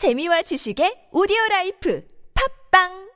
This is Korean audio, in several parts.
재미와 지식의 오디오 라이프. 팝빵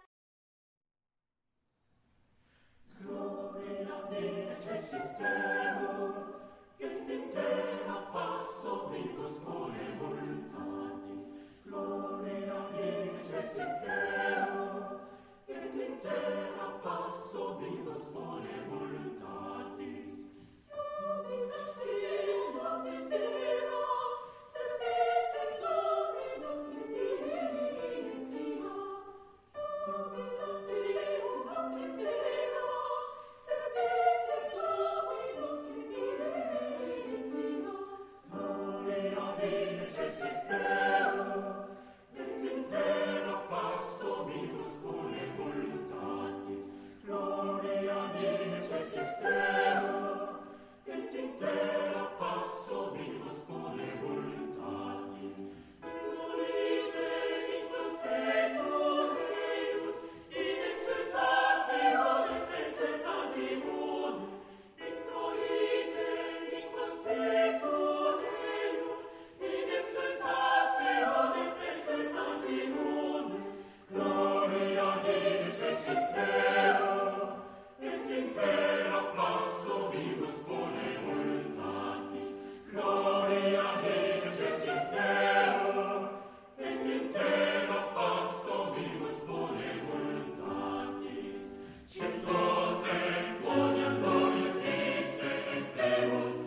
Jesus is. Deus